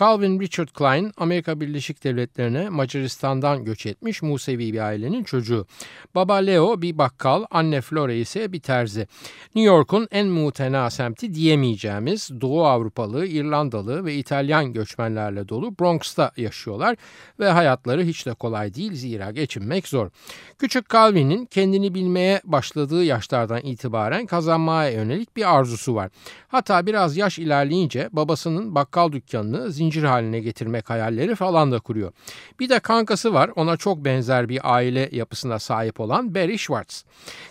Calvin Richard Klein, Amerika Birleşik Devletleri'ne Macaristan'dan göç etmiş Musevi bir ailenin çocuğu. Baba Leo bir bakkal, anne Flora ise bir terzi. New York'un en mutena semti diyemeyeceğimiz Doğu Avrupalı, İrlandalı ve İtalyan göçmenlerle dolu Bronx'ta yaşıyorlar ve hayatları hiç de kolay değil zira geçinmek zor. Küçük Calvin'in kendini bilmeye başladığı yaşlardan itibaren kazanmaya yönelik bir arzusu var. Hatta biraz yaş ilerleyince babasının bakkal dükkanını zincir haline getirmek hayalleri falan da kuruyor. Bir de kankası var ona çok benzer bir aile yapısına sahip olan Barry Schwartz.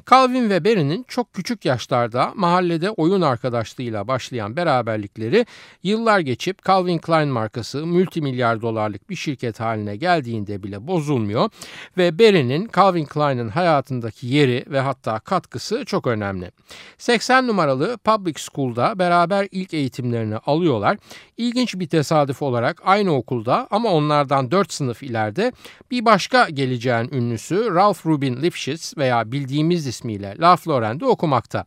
Calvin ve Barry'nin çok küçük yaşlarda mahallede oyun arkadaşlığıyla başlayan beraberlikleri yıllar geçip Calvin Klein markası multimilyar dolarlık bir şirket haline geldiğinde bile bozulmuyor ve Barry'nin Calvin Klein'in hayatındaki yeri ve hatta katkısı çok önemli. 80 numaralı Public School'da beraber ilk eğitimlerini alıyorlar. İlginç bir tesadüf olarak aynı okulda ama onlardan 4 sınıf ileride bir başka geleceğin ünlüsü Ralph Rubin Lifshitz veya bildiğimiz ismiyle La Floren'de okumakta.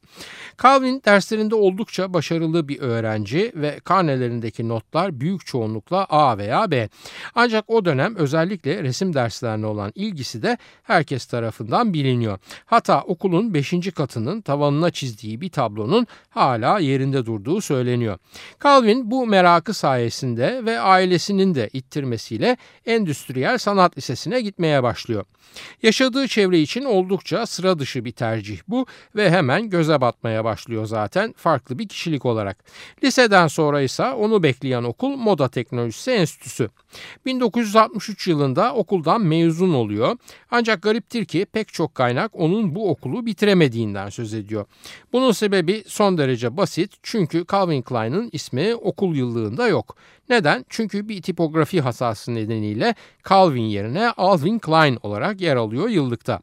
Calvin derslerinde oldukça başarılı bir öğrenci ve karnelerindeki notlar büyük çoğunlukla A veya B. Ancak o dönem özellikle resim derslerine olan ilgisi de herkes tarafından biliniyor. Hatta okulun 5. katının tavanına çizdiği bir tablonun hala yerinde durduğu söyleniyor. Calvin bu merakı sayesinde ve ailesinin de ittirmesiyle Endüstriyel Sanat Lisesi'ne gitmeye başlıyor. Yaşadığı çevre için oldukça sıra dışı bir tercih bu ve hemen göze batmaya başlıyor zaten farklı bir kişilik olarak. Liseden sonra ise onu bekleyen okul Moda Teknolojisi Enstitüsü. 1963 yılında okuldan mezun oluyor. Ancak gariptir ki pek çok kaynak onun bu okulu bitiremediğinden söz ediyor. Bunun sebebi son derece basit çünkü Calvin Klein'ın ismi okul yıllığında yok. Neden? Çünkü bir tipografi hatası nedeniyle Calvin yerine Alvin Klein olarak yer alıyor yıllıkta.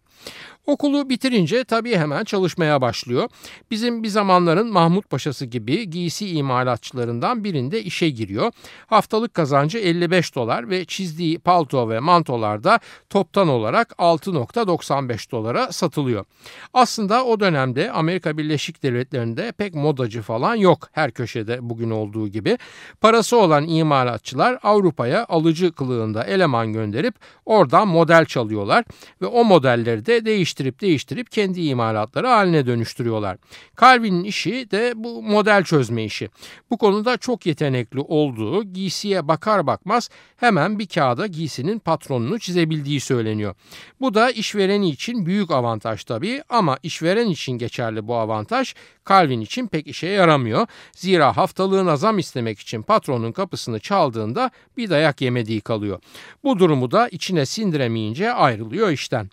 Okulu bitirince tabii hemen çalışmaya başlıyor. Bizim bir zamanların Mahmut Paşası gibi giysi imalatçılarından birinde işe giriyor. Haftalık kazancı 55 dolar ve çizdiği palto ve mantolarda toptan olarak 6.95 dolara satılıyor. Aslında o dönemde Amerika Birleşik Devletleri'nde pek modacı falan yok her köşede bugün olduğu gibi. Parası olan imalatçılar Avrupa'ya alıcı kılığında eleman gönderip oradan model çalıyorlar ve o modelleri de değiştiriyorlar değiştirip değiştirip kendi imalatları haline dönüştürüyorlar. Calvin'in işi de bu model çözme işi. Bu konuda çok yetenekli olduğu giysiye bakar bakmaz hemen bir kağıda giysinin patronunu çizebildiği söyleniyor. Bu da işvereni için büyük avantaj tabii ama işveren için geçerli bu avantaj Calvin için pek işe yaramıyor. Zira haftalığına zam istemek için patronun kapısını çaldığında bir dayak yemediği kalıyor. Bu durumu da içine sindiremeyince ayrılıyor işten.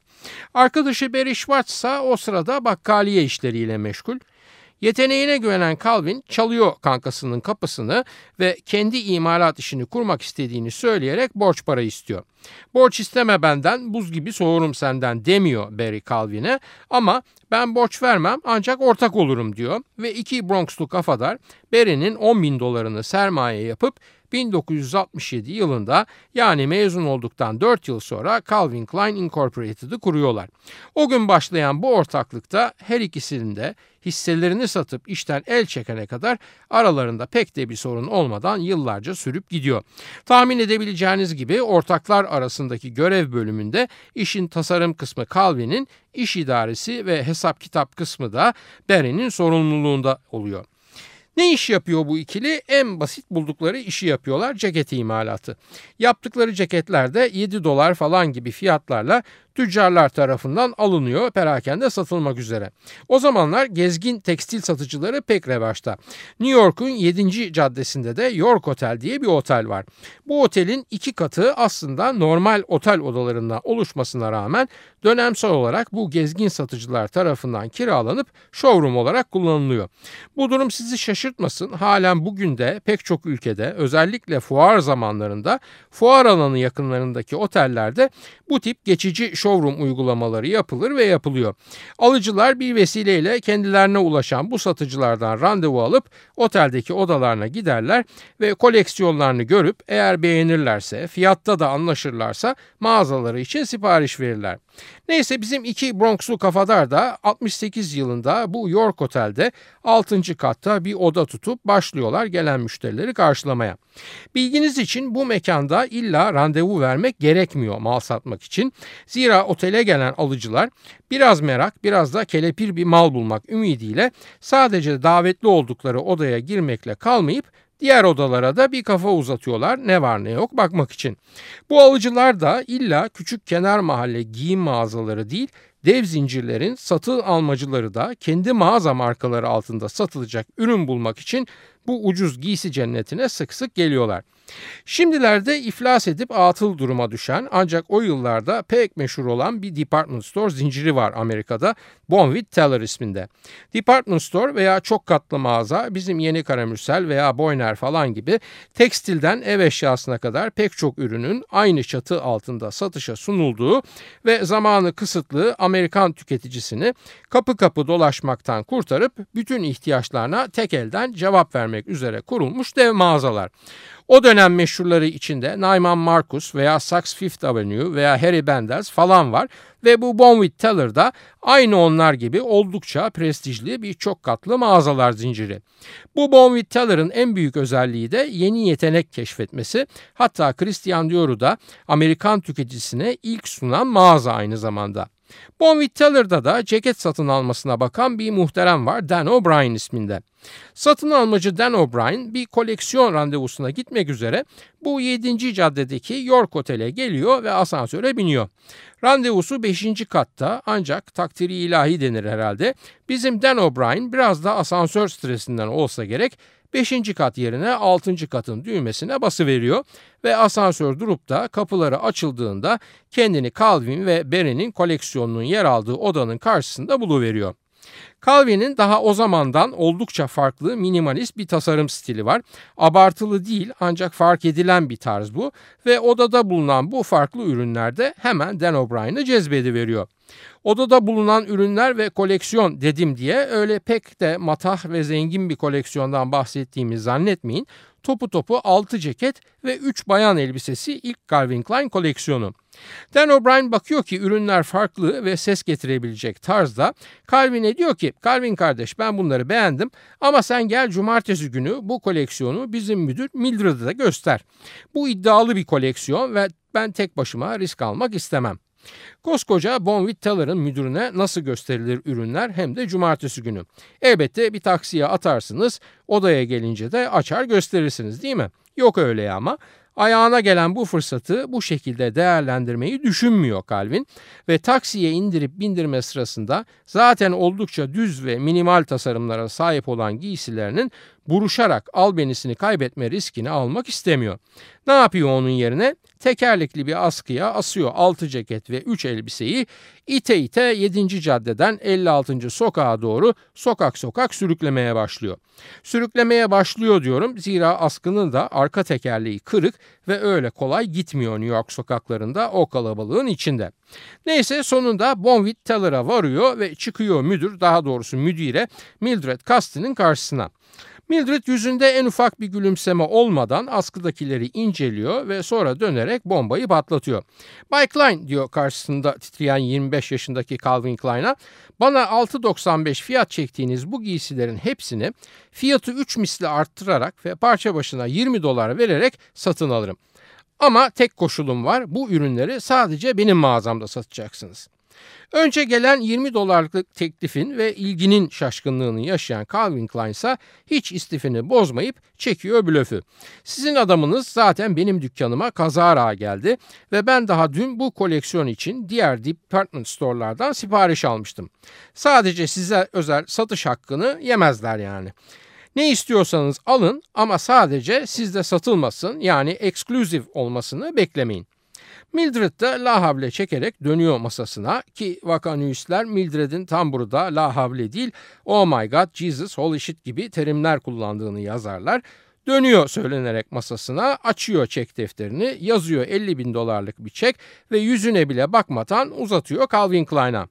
Arkadaşı Barry Schwartz ise o sırada bakkaliye işleriyle meşgul. Yeteneğine güvenen Calvin çalıyor kankasının kapısını ve kendi imalat işini kurmak istediğini söyleyerek borç para istiyor. Borç isteme benden buz gibi soğurum senden demiyor Barry Calvin'e ama ben borç vermem ancak ortak olurum diyor ve iki Bronxlu kafadar Barry'nin 10 bin dolarını sermaye yapıp 1967 yılında yani mezun olduktan 4 yıl sonra Calvin Klein Incorporated'ı kuruyorlar. O gün başlayan bu ortaklıkta her ikisinin de hisselerini satıp işten el çekene kadar aralarında pek de bir sorun olmadan yıllarca sürüp gidiyor. Tahmin edebileceğiniz gibi ortaklar arasındaki görev bölümünde işin tasarım kısmı Calvin'in, iş idaresi ve hesap kitap kısmı da Barry'nin sorumluluğunda oluyor. Ne iş yapıyor bu ikili? En basit buldukları işi yapıyorlar ceket imalatı. Yaptıkları ceketler de 7 dolar falan gibi fiyatlarla tüccarlar tarafından alınıyor perakende satılmak üzere. O zamanlar gezgin tekstil satıcıları pek revaçta. New York'un 7. caddesinde de York Hotel diye bir otel var. Bu otelin iki katı aslında normal otel odalarından oluşmasına rağmen dönemsel olarak bu gezgin satıcılar tarafından kiralanıp showroom olarak kullanılıyor. Bu durum sizi şaşırtmasın. Halen bugün de pek çok ülkede özellikle fuar zamanlarında fuar alanı yakınlarındaki otellerde bu tip geçici showroom showroom uygulamaları yapılır ve yapılıyor. Alıcılar bir vesileyle kendilerine ulaşan bu satıcılardan randevu alıp oteldeki odalarına giderler ve koleksiyonlarını görüp eğer beğenirlerse, fiyatta da anlaşırlarsa mağazaları için sipariş verirler. Neyse bizim iki Bronxlu kafadar da 68 yılında bu York Otel'de 6. katta bir oda tutup başlıyorlar gelen müşterileri karşılamaya. Bilginiz için bu mekanda illa randevu vermek gerekmiyor mal satmak için. Zira otele gelen alıcılar biraz merak biraz da kelepir bir mal bulmak ümidiyle sadece davetli oldukları odaya girmekle kalmayıp Diğer odalara da bir kafa uzatıyorlar ne var ne yok bakmak için. Bu alıcılar da illa küçük kenar mahalle giyim mağazaları değil dev zincirlerin satın almacıları da kendi mağaza markaları altında satılacak ürün bulmak için bu ucuz giysi cennetine sık sık geliyorlar. Şimdilerde iflas edip atıl duruma düşen ancak o yıllarda pek meşhur olan bir department store zinciri var Amerika'da Bonwit Teller isminde. Department store veya çok katlı mağaza bizim Yeni Karamürsel veya Boyner falan gibi tekstilden ev eşyasına kadar pek çok ürünün aynı çatı altında satışa sunulduğu ve zamanı kısıtlı Amerikan tüketicisini kapı kapı dolaşmaktan kurtarıp bütün ihtiyaçlarına tek elden cevap vermek üzere kurulmuş dev mağazalar. O dönem meşhurları içinde Naiman Marcus veya Saks Fifth Avenue veya Harry Benders falan var ve bu Bonwit Teller da aynı onlar gibi oldukça prestijli bir çok katlı mağazalar zinciri. Bu Bonwit Teller'ın en büyük özelliği de yeni yetenek keşfetmesi. Hatta Christian Dior'u da Amerikan tüketicisine ilk sunan mağaza aynı zamanda. Bonwit Teller'da da ceket satın almasına bakan bir muhterem var Dan O'Brien isminde. Satın almacı Dan O'Brien bir koleksiyon randevusuna gitmek üzere bu 7. caddedeki York Otel'e geliyor ve asansöre biniyor. Randevusu 5. katta ancak takdiri ilahi denir herhalde. Bizim Dan O'Brien biraz da asansör stresinden olsa gerek 5. kat yerine 6. katın düğmesine bası veriyor ve asansör durup da kapıları açıldığında kendini Calvin ve Berry'nin koleksiyonunun yer aldığı odanın karşısında buluveriyor. Calvin'in daha o zamandan oldukça farklı minimalist bir tasarım stili var. Abartılı değil ancak fark edilen bir tarz bu ve odada bulunan bu farklı ürünlerde hemen Dan O'Brien'ı cezbediveriyor. Odada bulunan ürünler ve koleksiyon dedim diye öyle pek de matah ve zengin bir koleksiyondan bahsettiğimi zannetmeyin. Topu topu 6 ceket ve 3 bayan elbisesi ilk Calvin Klein koleksiyonu. Dan O'Brien bakıyor ki ürünler farklı ve ses getirebilecek tarzda. Calvin'e diyor ki Calvin kardeş ben bunları beğendim ama sen gel cumartesi günü bu koleksiyonu bizim müdür Mildred'e de göster. Bu iddialı bir koleksiyon ve ben tek başıma risk almak istemem. Koskoca Bonwit Teller'ın müdürüne nasıl gösterilir ürünler hem de cumartesi günü. Elbette bir taksiye atarsınız, odaya gelince de açar gösterirsiniz değil mi? Yok öyle ama Ayağına gelen bu fırsatı bu şekilde değerlendirmeyi düşünmüyor Calvin ve taksiye indirip bindirme sırasında zaten oldukça düz ve minimal tasarımlara sahip olan giysilerinin buruşarak albenisini kaybetme riskini almak istemiyor. Ne yapıyor onun yerine? Tekerlekli bir askıya asıyor 6 ceket ve 3 elbiseyi ite ite 7. caddeden 56. sokağa doğru sokak sokak sürüklemeye başlıyor. Sürüklemeye başlıyor diyorum zira askının da arka tekerleği kırık ve öyle kolay gitmiyor New York sokaklarında o kalabalığın içinde. Neyse sonunda Bonwit Teller'a varıyor ve çıkıyor müdür daha doğrusu müdire Mildred Custin'in karşısına. Mildred yüzünde en ufak bir gülümseme olmadan askıdakileri inceliyor ve sonra dönerek bombayı patlatıyor. Bay Klein diyor karşısında titreyen 25 yaşındaki Calvin Klein'a bana 6.95 fiyat çektiğiniz bu giysilerin hepsini fiyatı 3 misli arttırarak ve parça başına 20 dolar vererek satın alırım. Ama tek koşulum var bu ürünleri sadece benim mağazamda satacaksınız. Önce gelen 20 dolarlık teklifin ve ilginin şaşkınlığını yaşayan Calvin Klein ise hiç istifini bozmayıp çekiyor blöfü. Sizin adamınız zaten benim dükkanıma kazara geldi ve ben daha dün bu koleksiyon için diğer department store'lardan sipariş almıştım. Sadece size özel satış hakkını yemezler yani. Ne istiyorsanız alın ama sadece sizde satılmasın yani eksklusif olmasını beklemeyin. Mildred de la havle çekerek dönüyor masasına ki vakanüistler Mildred'in tam burada la havle değil oh my god Jesus holy shit gibi terimler kullandığını yazarlar. Dönüyor söylenerek masasına, açıyor çek defterini, yazıyor 50 bin dolarlık bir çek ve yüzüne bile bakmadan uzatıyor Calvin Klein'a.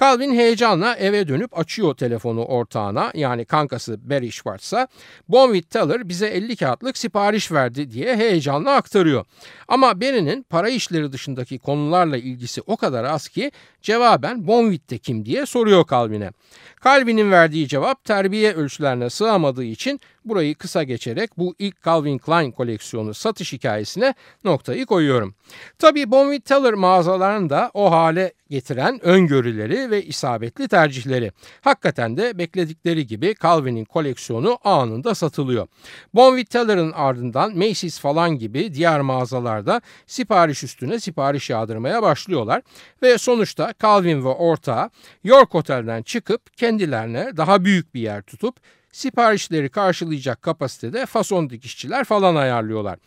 Calvin heyecanla eve dönüp açıyor telefonu ortağına yani kankası Barry Schwartz'a. Bonwit Teller bize 50 kağıtlık sipariş verdi diye heyecanla aktarıyor. Ama Barry'nin para işleri dışındaki konularla ilgisi o kadar az ki cevaben Bonwit de kim diye soruyor Calvin'e. Calvin'in verdiği cevap terbiye ölçülerine sığamadığı için burayı kısa geçerek bu ilk Calvin Klein koleksiyonu satış hikayesine noktayı koyuyorum. Tabii Bonwit Teller mağazalarını da o hale getiren öngörüleri ve isabetli tercihleri. Hakikaten de bekledikleri gibi Calvin'in koleksiyonu anında satılıyor. Bonwit Teller'ın ardından Macy's falan gibi diğer mağazalarda sipariş üstüne sipariş yağdırmaya başlıyorlar ve sonuçta Calvin ve ortağı York Otel'den çıkıp kendilerine daha büyük bir yer tutup siparişleri karşılayacak kapasitede fason dikişçiler falan ayarlıyorlar.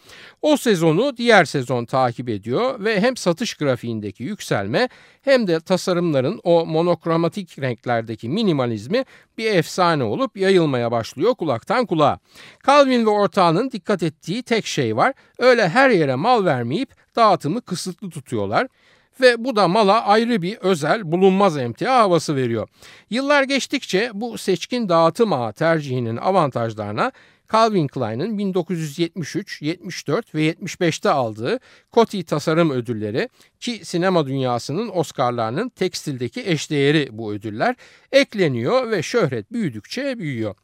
O sezonu diğer sezon takip ediyor ve hem satış grafiğindeki yükselme hem de tasarımların o monokromatik renklerdeki minimalizmi bir efsane olup yayılmaya başlıyor kulaktan kulağa. Calvin ve ortağının dikkat ettiği tek şey var. Öyle her yere mal vermeyip dağıtımı kısıtlı tutuyorlar ve bu da mala ayrı bir özel bulunmaz emtia havası veriyor. Yıllar geçtikçe bu seçkin dağıtım ağı tercihinin avantajlarına Calvin Klein'in 1973, 74 ve 75'te aldığı Coty tasarım ödülleri ki sinema dünyasının Oscar'larının tekstildeki eşdeğeri bu ödüller ekleniyor ve şöhret büyüdükçe büyüyor.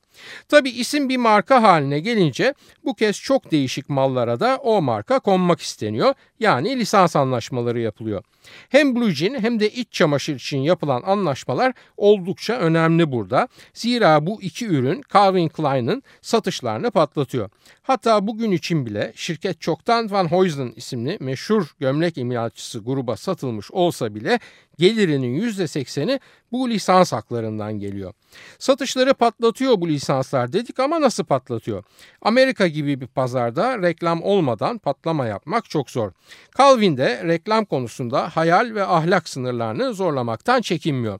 Tabi isim bir marka haline gelince bu kez çok değişik mallara da o marka konmak isteniyor. Yani lisans anlaşmaları yapılıyor. Hem Blue Jean hem de iç çamaşır için yapılan anlaşmalar oldukça önemli burada. Zira bu iki ürün Calvin Klein'ın satışlarını patlatıyor. Hatta bugün için bile şirket çoktan Van Huysen isimli meşhur gömlek imalatçısı gruba satılmış olsa bile gelirinin %80'i bu lisans haklarından geliyor. Satışları patlatıyor bu lisanslar dedik ama nasıl patlatıyor? Amerika gibi bir pazarda reklam olmadan patlama yapmak çok zor. Calvin de reklam konusunda hayal ve ahlak sınırlarını zorlamaktan çekinmiyor.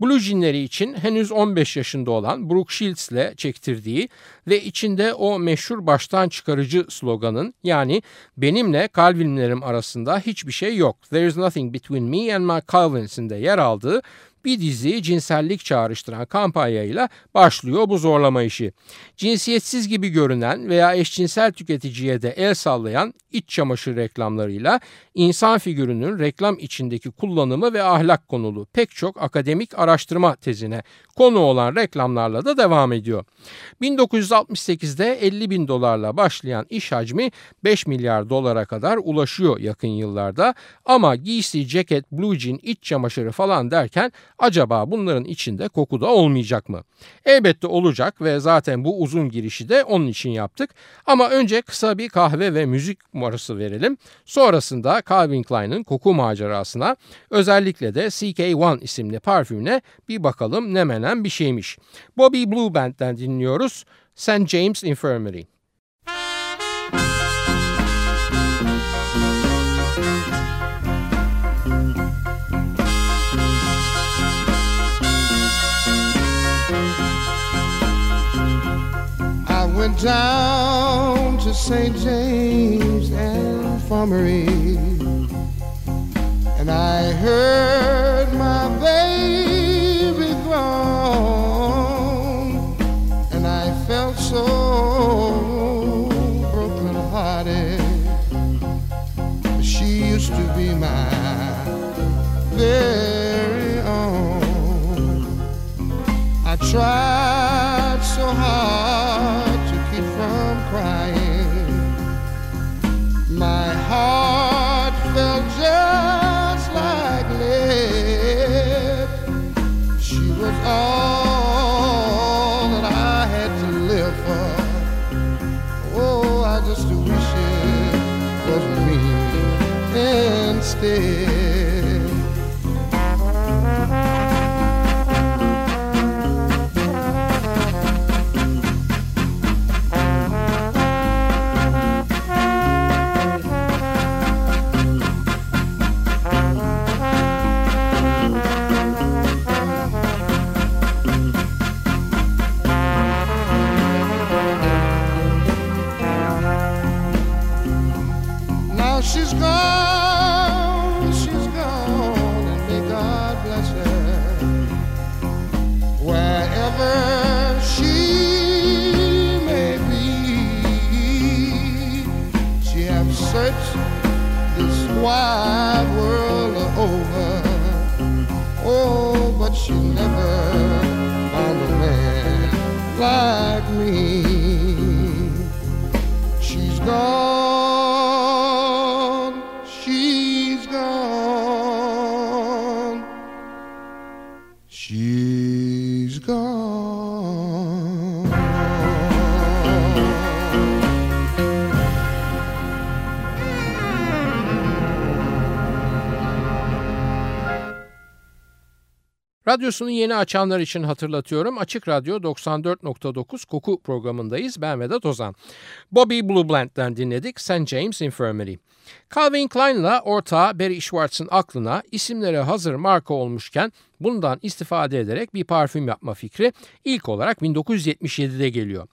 Blue Jean'leri için henüz 15 yaşında olan Brooke Shields ile çektirdiği ve içinde o meşhur baştan çıkarıcı sloganın yani benimle Calvin'lerim arasında hiçbir şey yok. There is nothing between me and my Calvins'inde yer aldığı bir dizi cinsellik çağrıştıran kampanyayla başlıyor bu zorlama işi. Cinsiyetsiz gibi görünen veya eşcinsel tüketiciye de el sallayan iç çamaşır reklamlarıyla insan figürünün reklam içindeki kullanımı ve ahlak konulu pek çok akademik araştırma tezine konu olan reklamlarla da devam ediyor. 1968'de 50 bin dolarla başlayan iş hacmi 5 milyar dolara kadar ulaşıyor yakın yıllarda ama giysi, ceket, blue jean, iç çamaşırı falan derken acaba bunların içinde koku da olmayacak mı? Elbette olacak ve zaten bu uzun girişi de onun için yaptık. Ama önce kısa bir kahve ve müzik numarası verelim. Sonrasında Calvin Klein'in koku macerasına özellikle de CK1 isimli parfümüne bir bakalım ne menen bir şeymiş. Bobby Blue Band'den dinliyoruz. St. James Infirmary. Down to St. James Infirmary and I heard my baby Radyosunu yeni açanlar için hatırlatıyorum. Açık Radyo 94.9 Koku programındayız. Ben Vedat Ozan. Bobby Blue Bland'den dinledik St. James Infirmary. Calvin Klein'la ortağı Barry Schwartz'ın aklına isimleri hazır marka olmuşken bundan istifade ederek bir parfüm yapma fikri ilk olarak 1977'de geliyor.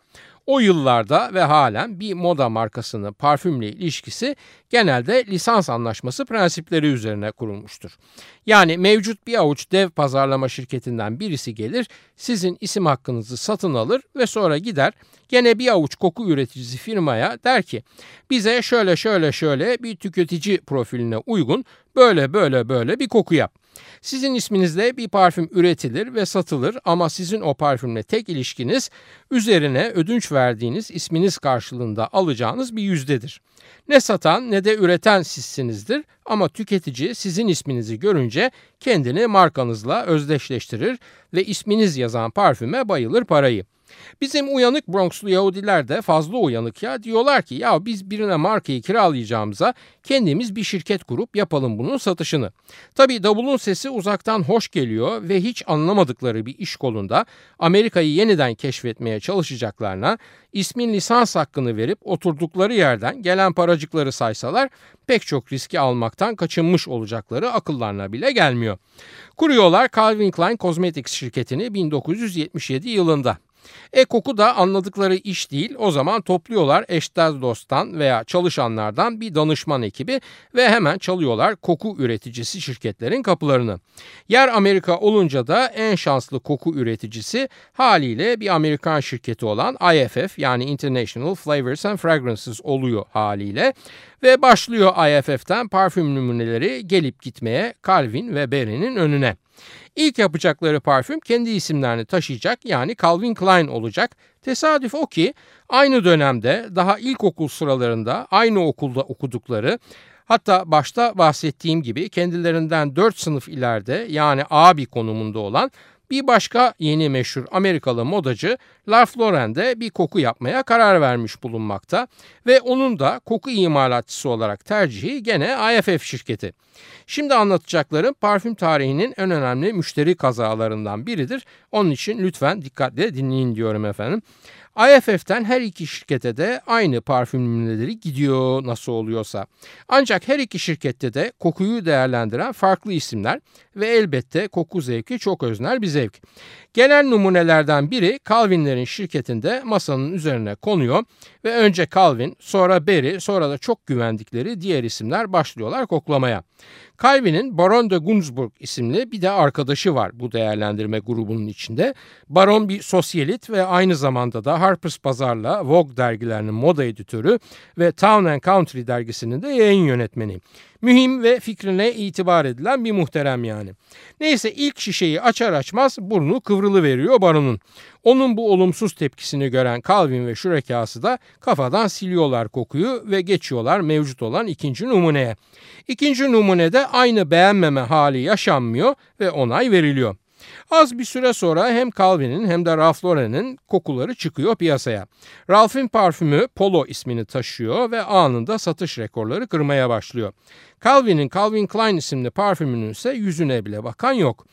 O yıllarda ve halen bir moda markasının parfümle ilişkisi genelde lisans anlaşması prensipleri üzerine kurulmuştur. Yani mevcut bir avuç dev pazarlama şirketinden birisi gelir, sizin isim hakkınızı satın alır ve sonra gider gene bir avuç koku üreticisi firmaya der ki bize şöyle şöyle şöyle bir tüketici profiline uygun böyle böyle böyle bir koku yap. Sizin isminizle bir parfüm üretilir ve satılır ama sizin o parfümle tek ilişkiniz üzerine ödünç verdiğiniz isminiz karşılığında alacağınız bir yüzdedir. Ne satan ne de üreten sizsinizdir ama tüketici sizin isminizi görünce kendini markanızla özdeşleştirir ve isminiz yazan parfüme bayılır parayı. Bizim uyanık Bronxlu Yahudiler de fazla uyanık ya diyorlar ki ya biz birine markayı kiralayacağımıza kendimiz bir şirket kurup yapalım bunun satışını. Tabi davulun sesi uzaktan hoş geliyor ve hiç anlamadıkları bir iş kolunda Amerika'yı yeniden keşfetmeye çalışacaklarına ismin lisans hakkını verip oturdukları yerden gelen paracıkları saysalar pek çok riski almaktan kaçınmış olacakları akıllarına bile gelmiyor. Kuruyorlar Calvin Klein Cosmetics şirketini 1977 yılında. E koku da anladıkları iş değil. O zaman topluyorlar eşler dosttan veya çalışanlardan bir danışman ekibi ve hemen çalıyorlar koku üreticisi şirketlerin kapılarını. Yer Amerika olunca da en şanslı koku üreticisi haliyle bir Amerikan şirketi olan IFF yani International Flavors and Fragrances oluyor haliyle ve başlıyor IFF'ten parfüm numuneleri gelip gitmeye Calvin ve Barry'nin önüne. İlk yapacakları parfüm kendi isimlerini taşıyacak yani Calvin Klein olacak. Tesadüf o ki aynı dönemde daha ilkokul sıralarında aynı okulda okudukları Hatta başta bahsettiğim gibi kendilerinden 4 sınıf ileride yani abi konumunda olan bir başka yeni meşhur Amerikalı modacı Ralph Lauren de bir koku yapmaya karar vermiş bulunmakta ve onun da koku imalatçısı olarak tercihi gene IFF şirketi. Şimdi anlatacaklarım parfüm tarihinin en önemli müşteri kazalarından biridir. Onun için lütfen dikkatle dinleyin diyorum efendim. IFF'ten her iki şirkete de aynı parfümleri gidiyor nasıl oluyorsa. Ancak her iki şirkette de kokuyu değerlendiren farklı isimler ve elbette koku zevki çok öznel bir zevk. Genel numunelerden biri Calvin'lerin şirketinde masanın üzerine konuyor ve önce Calvin, sonra Berry, sonra da çok güvendikleri diğer isimler başlıyorlar koklamaya. Calvin'in Baron de Gunzburg isimli bir de arkadaşı var bu değerlendirme grubunun içinde. Baron bir sosyalit ve aynı zamanda da Harper's Bazaar'la Vogue dergilerinin moda editörü ve Town and Country dergisinin de yayın yönetmeni. Mühim ve fikrine itibar edilen bir muhterem yani. Neyse ilk şişeyi açar açmaz burnu kıvrılı veriyor baronun. Onun bu olumsuz tepkisini gören Calvin ve şürekası da kafadan siliyorlar kokuyu ve geçiyorlar mevcut olan ikinci numuneye. İkinci numunede aynı beğenmeme hali yaşanmıyor ve onay veriliyor. Az bir süre sonra hem Calvin'in hem de Ralph Lauren'in kokuları çıkıyor piyasaya. Ralph'in parfümü Polo ismini taşıyor ve anında satış rekorları kırmaya başlıyor. Calvin'in Calvin Klein isimli parfümünün ise yüzüne bile bakan yok.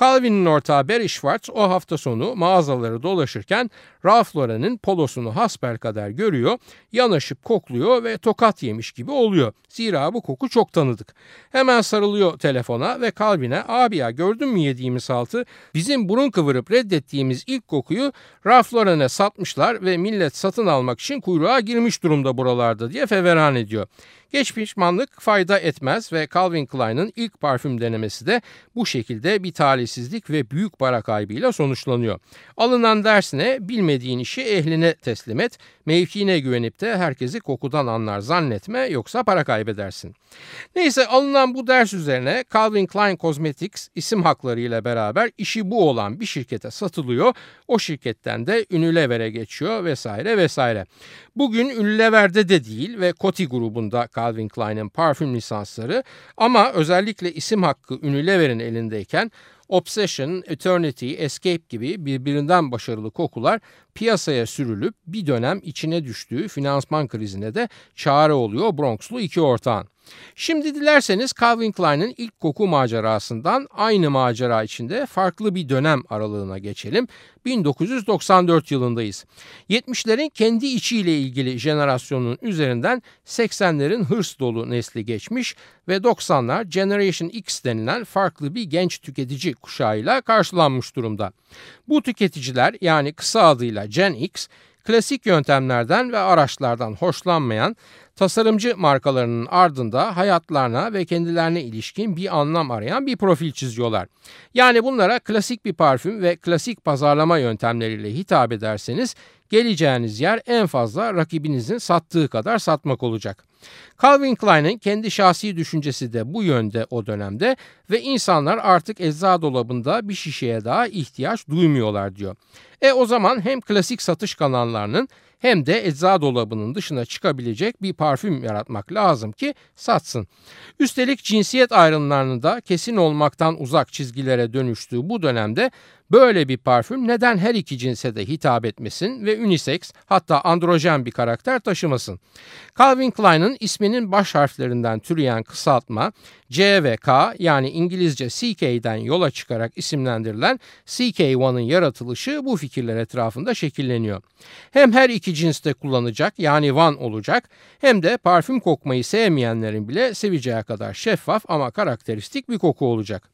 Calvin'in ortağı Barry Schwartz o hafta sonu mağazaları dolaşırken Ralph Lauren'in polosunu hasbelkader görüyor, yanaşıp kokluyor ve tokat yemiş gibi oluyor. Zira bu koku çok tanıdık. Hemen sarılıyor telefona ve Calvin'e abi ya gördün mü yediğimiz altı? Bizim burun kıvırıp reddettiğimiz ilk kokuyu Ralph Lauren'e satmışlar ve millet satın almak için kuyruğa girmiş durumda buralarda diye feveran ediyor. Geç pişmanlık fayda etmez ve Calvin Klein'ın ilk parfüm denemesi de bu şekilde bir talihsizlik ve büyük para kaybıyla sonuçlanıyor. Alınan dersine bilmediği Bilmediğin işi ehline teslim et. Mevkiine güvenip de herkesi kokudan anlar zannetme yoksa para kaybedersin. Neyse alınan bu ders üzerine Calvin Klein Cosmetics isim hakları ile beraber işi bu olan bir şirkete satılıyor. O şirketten de Unilever'e geçiyor vesaire vesaire. Bugün Unilever'de de değil ve Coty grubunda Calvin Klein'in parfüm lisansları ama özellikle isim hakkı Unilever'in elindeyken Obsession, Eternity, Escape gibi birbirinden başarılı kokular piyasaya sürülüp bir dönem içine düştüğü finansman krizine de çare oluyor Bronxlu iki ortağın. Şimdi dilerseniz Calvin Klein'in ilk koku macerasından aynı macera içinde farklı bir dönem aralığına geçelim. 1994 yılındayız. 70'lerin kendi içiyle ilgili jenerasyonun üzerinden 80'lerin hırs dolu nesli geçmiş ve 90'lar Generation X denilen farklı bir genç tüketici kuşağıyla karşılanmış durumda. Bu tüketiciler yani kısa adıyla Gen X klasik yöntemlerden ve araçlardan hoşlanmayan tasarımcı markalarının ardında hayatlarına ve kendilerine ilişkin bir anlam arayan bir profil çiziyorlar. Yani bunlara klasik bir parfüm ve klasik pazarlama yöntemleriyle hitap ederseniz geleceğiniz yer en fazla rakibinizin sattığı kadar satmak olacak. Calvin Klein'in kendi şahsi düşüncesi de bu yönde o dönemde ve insanlar artık ecza dolabında bir şişeye daha ihtiyaç duymuyorlar diyor. E o zaman hem klasik satış kanallarının hem de ecza dolabının dışına çıkabilecek bir parfüm yaratmak lazım ki satsın. Üstelik cinsiyet ayrımlarını da kesin olmaktan uzak çizgilere dönüştüğü bu dönemde Böyle bir parfüm neden her iki cinse de hitap etmesin ve unisex hatta androjen bir karakter taşımasın? Calvin Klein'ın isminin baş harflerinden türeyen kısaltma C ve K yani İngilizce CK'den yola çıkarak isimlendirilen CK1'ın yaratılışı bu fikirler etrafında şekilleniyor. Hem her iki cinste kullanacak yani one olacak hem de parfüm kokmayı sevmeyenlerin bile seveceği kadar şeffaf ama karakteristik bir koku olacak.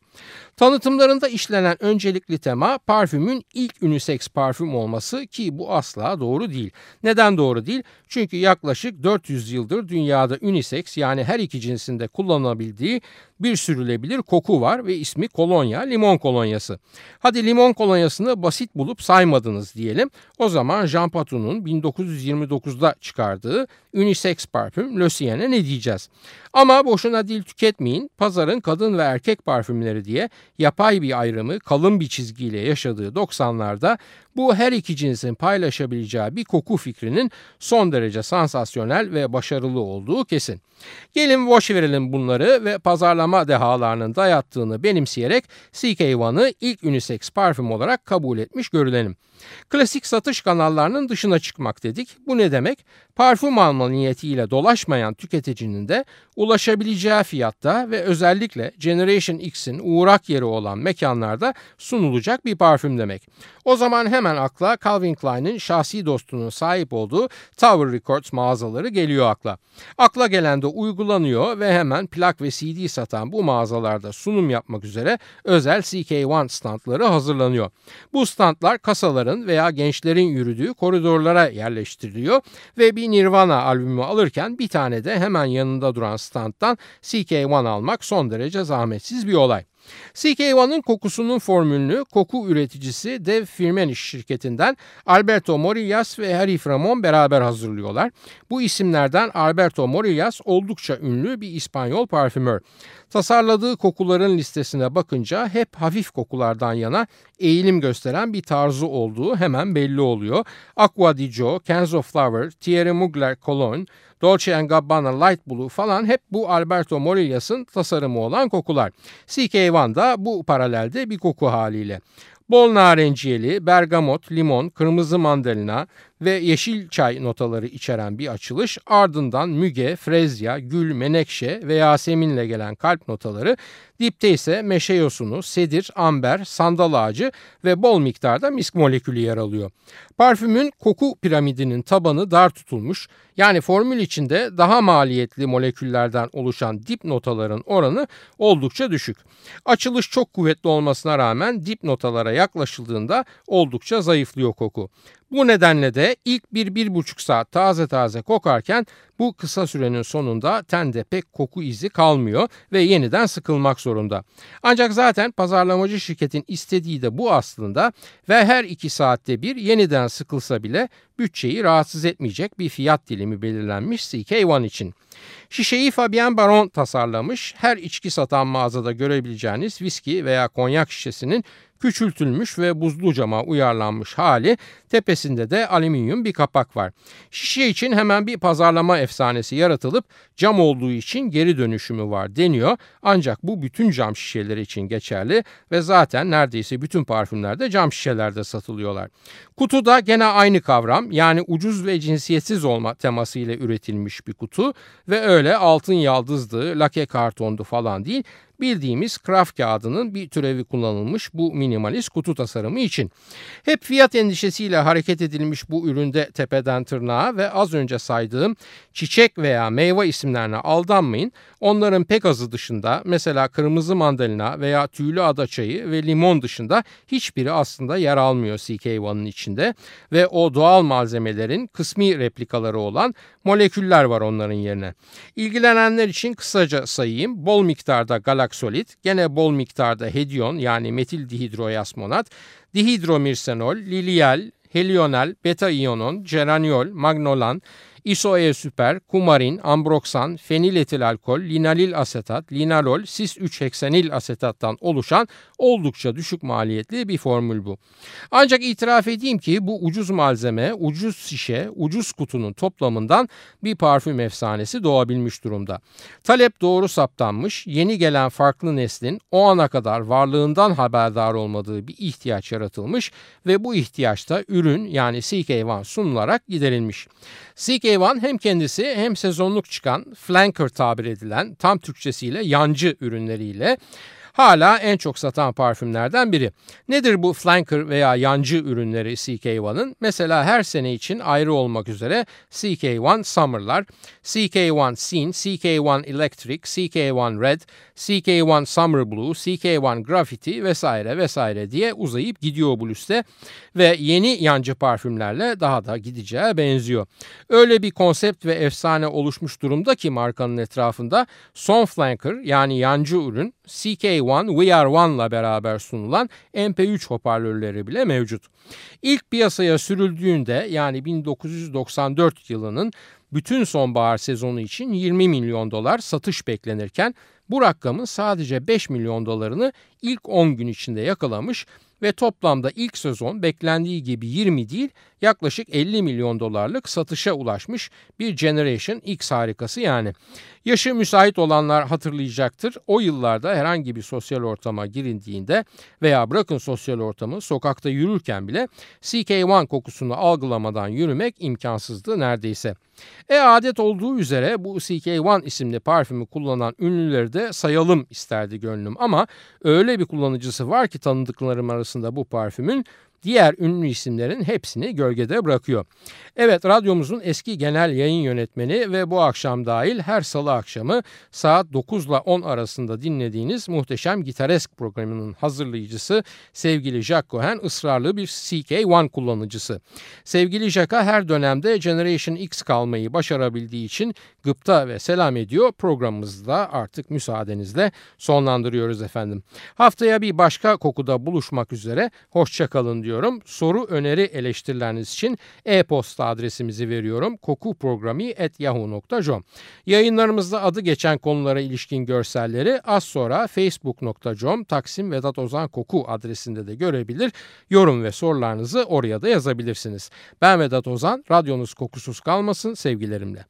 Tanıtımlarında işlenen öncelikli tema parfümün ilk unisex parfüm olması ki bu asla doğru değil. Neden doğru değil? Çünkü yaklaşık 400 yıldır dünyada unisex yani her iki cinsinde kullanılabildiği bir sürülebilir koku var ve ismi kolonya, limon kolonyası. Hadi limon kolonyasını basit bulup saymadınız diyelim. O zaman Jean Patou'nun 1929'da çıkardığı unisex parfüm Le ne diyeceğiz? Ama boşuna dil tüketmeyin. Pazarın kadın ve erkek parfümleri diye yapay bir ayrımı kalın bir çizgiyle yaşadığı 90'larda bu her iki cinsin paylaşabileceği bir koku fikrinin son derece sansasyonel ve başarılı olduğu kesin. Gelin boş verelim bunları ve pazarlama dehalarının dayattığını benimseyerek CK1'ı ilk unisex parfüm olarak kabul etmiş görülelim. Klasik satış kanallarının dışına çıkmak dedik. Bu ne demek? Parfüm alma niyetiyle dolaşmayan tüketicinin de ulaşabileceği fiyatta ve özellikle Generation X'in uğrak yeri olan mekanlarda sunulacak bir parfüm demek. O zaman hemen akla Calvin Klein'in şahsi dostunun sahip olduğu Tower Records mağazaları geliyor akla. Akla gelen de uygulanıyor ve hemen plak ve CD satan bu mağazalarda sunum yapmak üzere özel CK1 standları hazırlanıyor. Bu standlar kasaların veya gençlerin yürüdüğü koridorlara yerleştiriliyor ve bir Nirvana albümü alırken bir tane de hemen yanında duran standtan CK1 almak son derece zahmetsiz bir olay. CK1'ın kokusunun formülünü koku üreticisi Dev Firmenich şirketinden Alberto Morillas ve Harry Framon beraber hazırlıyorlar. Bu isimlerden Alberto Morillas oldukça ünlü bir İspanyol parfümör. Tasarladığı kokuların listesine bakınca hep hafif kokulardan yana eğilim gösteren bir tarzı olduğu hemen belli oluyor. Aqua di Gio, Kenzo Flower, Thierry Mugler Cologne, Dolce Gabbana Light Blue falan hep bu Alberto Morillas'ın tasarımı olan kokular. CK1 da bu paralelde bir koku haliyle. Bol narenciyeli, bergamot, limon, kırmızı mandalina ve yeşil çay notaları içeren bir açılış ardından müge, frezya, gül, menekşe ve yaseminle gelen kalp notaları dipte ise meşe yosunu, sedir, amber, sandal ağacı ve bol miktarda misk molekülü yer alıyor. Parfümün koku piramidinin tabanı dar tutulmuş yani formül içinde daha maliyetli moleküllerden oluşan dip notaların oranı oldukça düşük. Açılış çok kuvvetli olmasına rağmen dip notalara yaklaşıldığında oldukça zayıflıyor koku. Bu nedenle de ve ilk bir bir buçuk saat taze taze kokarken bu kısa sürenin sonunda tende pek koku izi kalmıyor ve yeniden sıkılmak zorunda. Ancak zaten pazarlamacı şirketin istediği de bu aslında ve her iki saatte bir yeniden sıkılsa bile bütçeyi rahatsız etmeyecek bir fiyat dilimi belirlenmiş CK1 için. Şişeyi Fabien Baron tasarlamış. Her içki satan mağazada görebileceğiniz viski veya konyak şişesinin küçültülmüş ve buzlu cama uyarlanmış hali tepesinde de alüminyum bir kapak var. Şişe için hemen bir pazarlama efsanesi yaratılıp cam olduğu için geri dönüşümü var deniyor. Ancak bu bütün cam şişeleri için geçerli ve zaten neredeyse bütün parfümlerde cam şişelerde satılıyorlar. Kutuda gene aynı kavram yani ucuz ve cinsiyetsiz olma teması ile üretilmiş bir kutu ve öyle altın yaldızlı, lake kartondu falan değil bildiğimiz kraft kağıdının bir türevi kullanılmış bu minimalist kutu tasarımı için. Hep fiyat endişesiyle hareket edilmiş bu üründe tepeden tırnağa ve az önce saydığım çiçek veya meyve isimlerine aldanmayın. Onların pek azı dışında mesela kırmızı mandalina veya tüylü ada çayı ve limon dışında hiçbiri aslında yer almıyor CK1'ın içinde ve o doğal malzemelerin kısmi replikaları olan moleküller var onların yerine. İlgilenenler için kısaca sayayım. Bol miktarda galaksolit, gene bol miktarda hedyon yani metil dihidroyasmonat, dihidromirsenol, lilial, helyonal, beta iyonon, geraniol, magnolan, isoe süper, kumarin, ambroksan, feniletil alkol, linalil asetat, linalol, sis 3 heksenil asetattan oluşan oldukça düşük maliyetli bir formül bu. Ancak itiraf edeyim ki bu ucuz malzeme, ucuz şişe, ucuz kutunun toplamından bir parfüm efsanesi doğabilmiş durumda. Talep doğru saptanmış, yeni gelen farklı neslin o ana kadar varlığından haberdar olmadığı bir ihtiyaç yaratılmış ve bu ihtiyaçta ürün yani CK1 sunularak giderilmiş. CK1 hem kendisi hem sezonluk çıkan flanker tabir edilen tam Türkçesiyle yancı ürünleriyle hala en çok satan parfümlerden biri. Nedir bu flanker veya yancı ürünleri CK1'ın? Mesela her sene için ayrı olmak üzere CK1 Summer'lar, CK1 Scene, CK1 Electric, CK1 Red, CK1 Summer Blue, CK1 Graffiti vesaire vesaire diye uzayıp gidiyor bu liste ve yeni yancı parfümlerle daha da gideceğe benziyor. Öyle bir konsept ve efsane oluşmuş durumda ki markanın etrafında son flanker yani yancı ürün CK1 We Are One'la beraber sunulan MP3 hoparlörleri bile mevcut. İlk piyasaya sürüldüğünde yani 1994 yılının bütün sonbahar sezonu için 20 milyon dolar satış beklenirken bu rakamın sadece 5 milyon dolarını ilk 10 gün içinde yakalamış ve toplamda ilk sezon beklendiği gibi 20 değil yaklaşık 50 milyon dolarlık satışa ulaşmış bir Generation X harikası yani. Yaşı müsait olanlar hatırlayacaktır. O yıllarda herhangi bir sosyal ortama girildiğinde veya bırakın sosyal ortamı sokakta yürürken bile CK1 kokusunu algılamadan yürümek imkansızdı neredeyse. E adet olduğu üzere bu CK1 isimli parfümü kullanan ünlüleri de sayalım isterdi gönlüm. Ama öyle bir kullanıcısı var ki tanıdıklarım arasında bu parfümün diğer ünlü isimlerin hepsini gölgede bırakıyor. Evet radyomuzun eski genel yayın yönetmeni ve bu akşam dahil her salı akşamı saat 9 ile 10 arasında dinlediğiniz muhteşem Gitaresk programının hazırlayıcısı sevgili Jack Cohen ısrarlı bir CK1 kullanıcısı. Sevgili Jack'a her dönemde Generation X kalmayı başarabildiği için gıpta ve selam ediyor. Programımızı da artık müsaadenizle sonlandırıyoruz efendim. Haftaya bir başka kokuda buluşmak üzere. Hoşçakalın diyor ediyorum. Soru, öneri, eleştirileriniz için e-posta adresimizi veriyorum. kokuprogrami.yahoo.com Yayınlarımızda adı geçen konulara ilişkin görselleri az sonra facebook.com Taksim Vedat Ozan Koku adresinde de görebilir. Yorum ve sorularınızı oraya da yazabilirsiniz. Ben Vedat Ozan, radyonuz kokusuz kalmasın sevgilerimle.